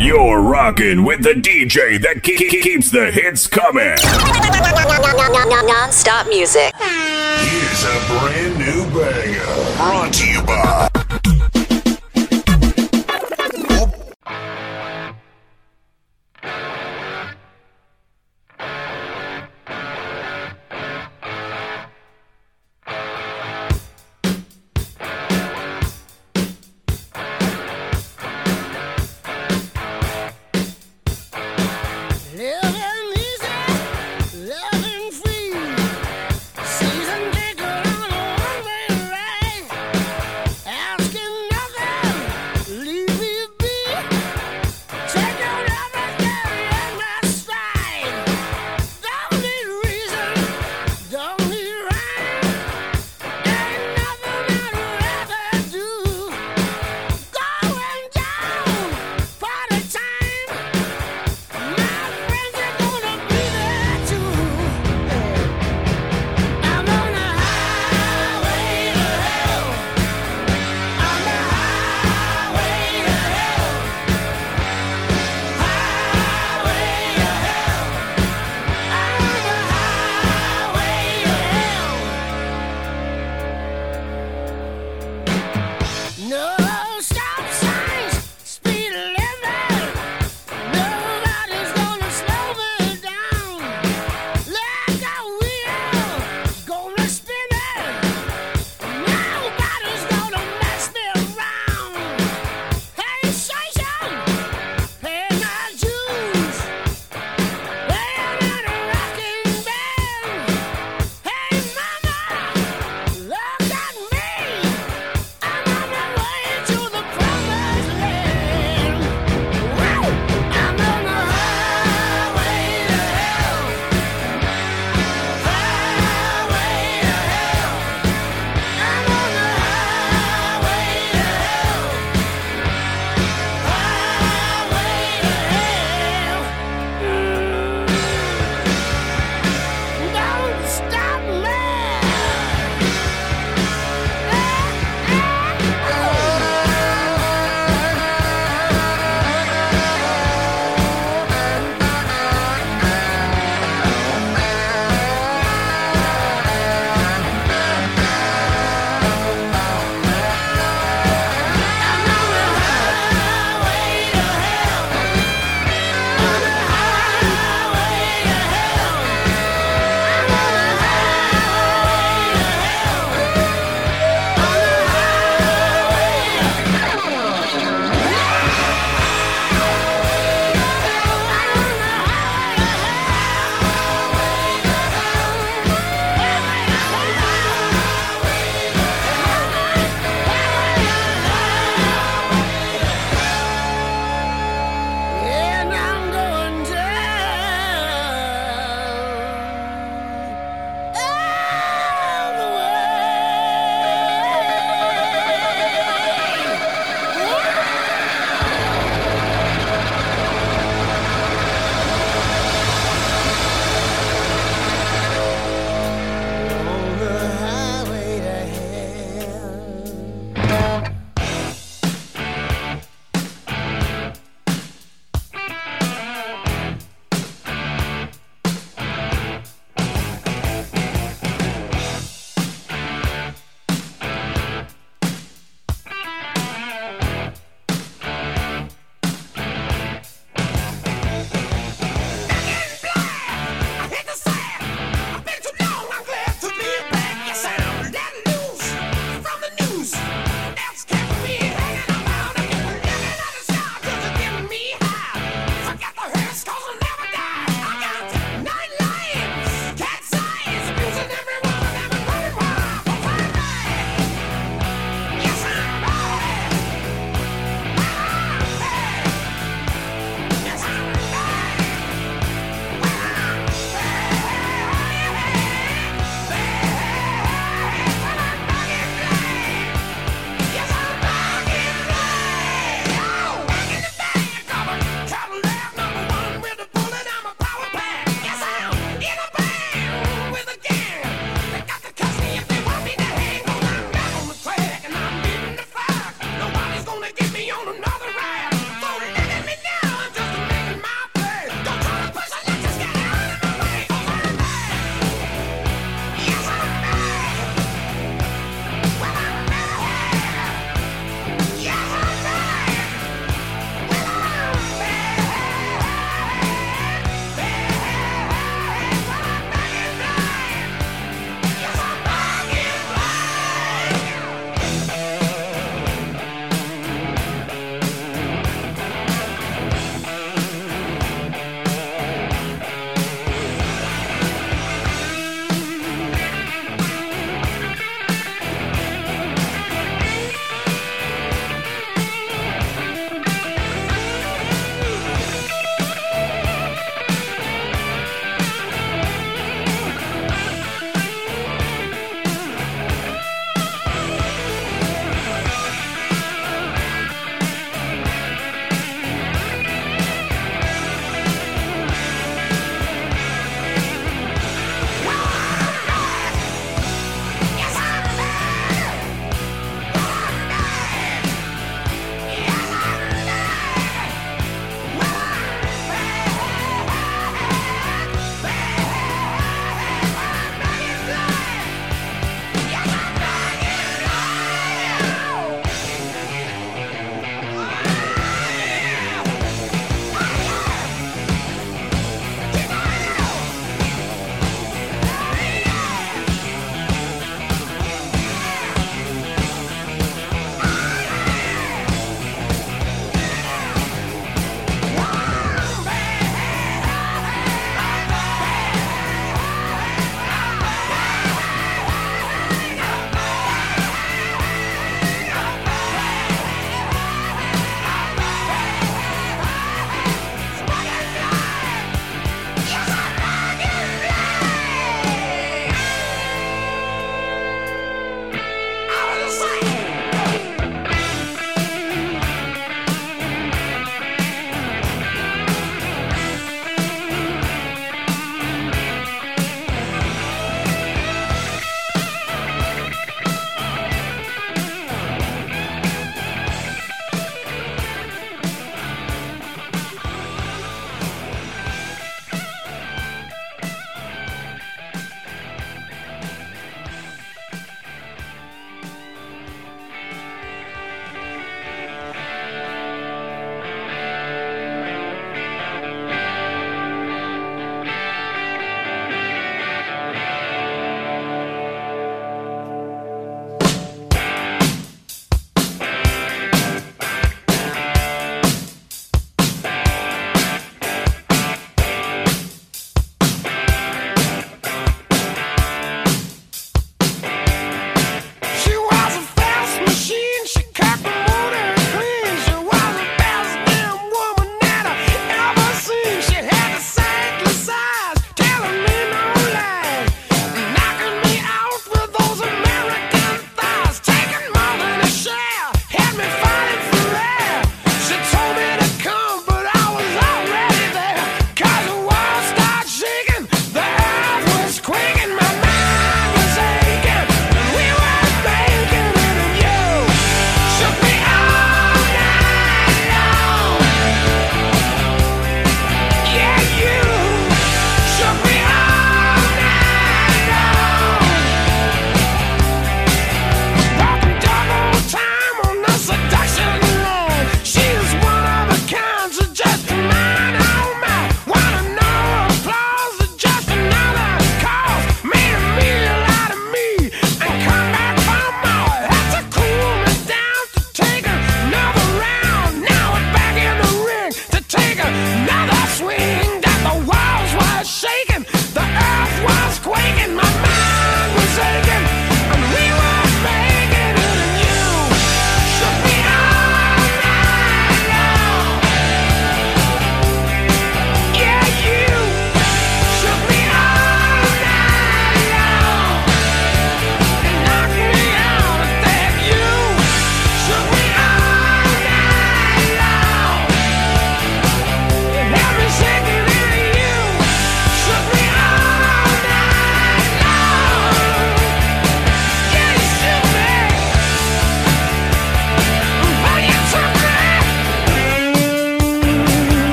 You're rocking with the DJ that ke- ke- keeps the hits coming. Non-stop music. Here's a brand new banger. Brought to you by.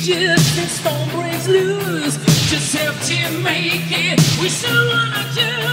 just this storm breaks loose. Just help to make it. We still wanna do.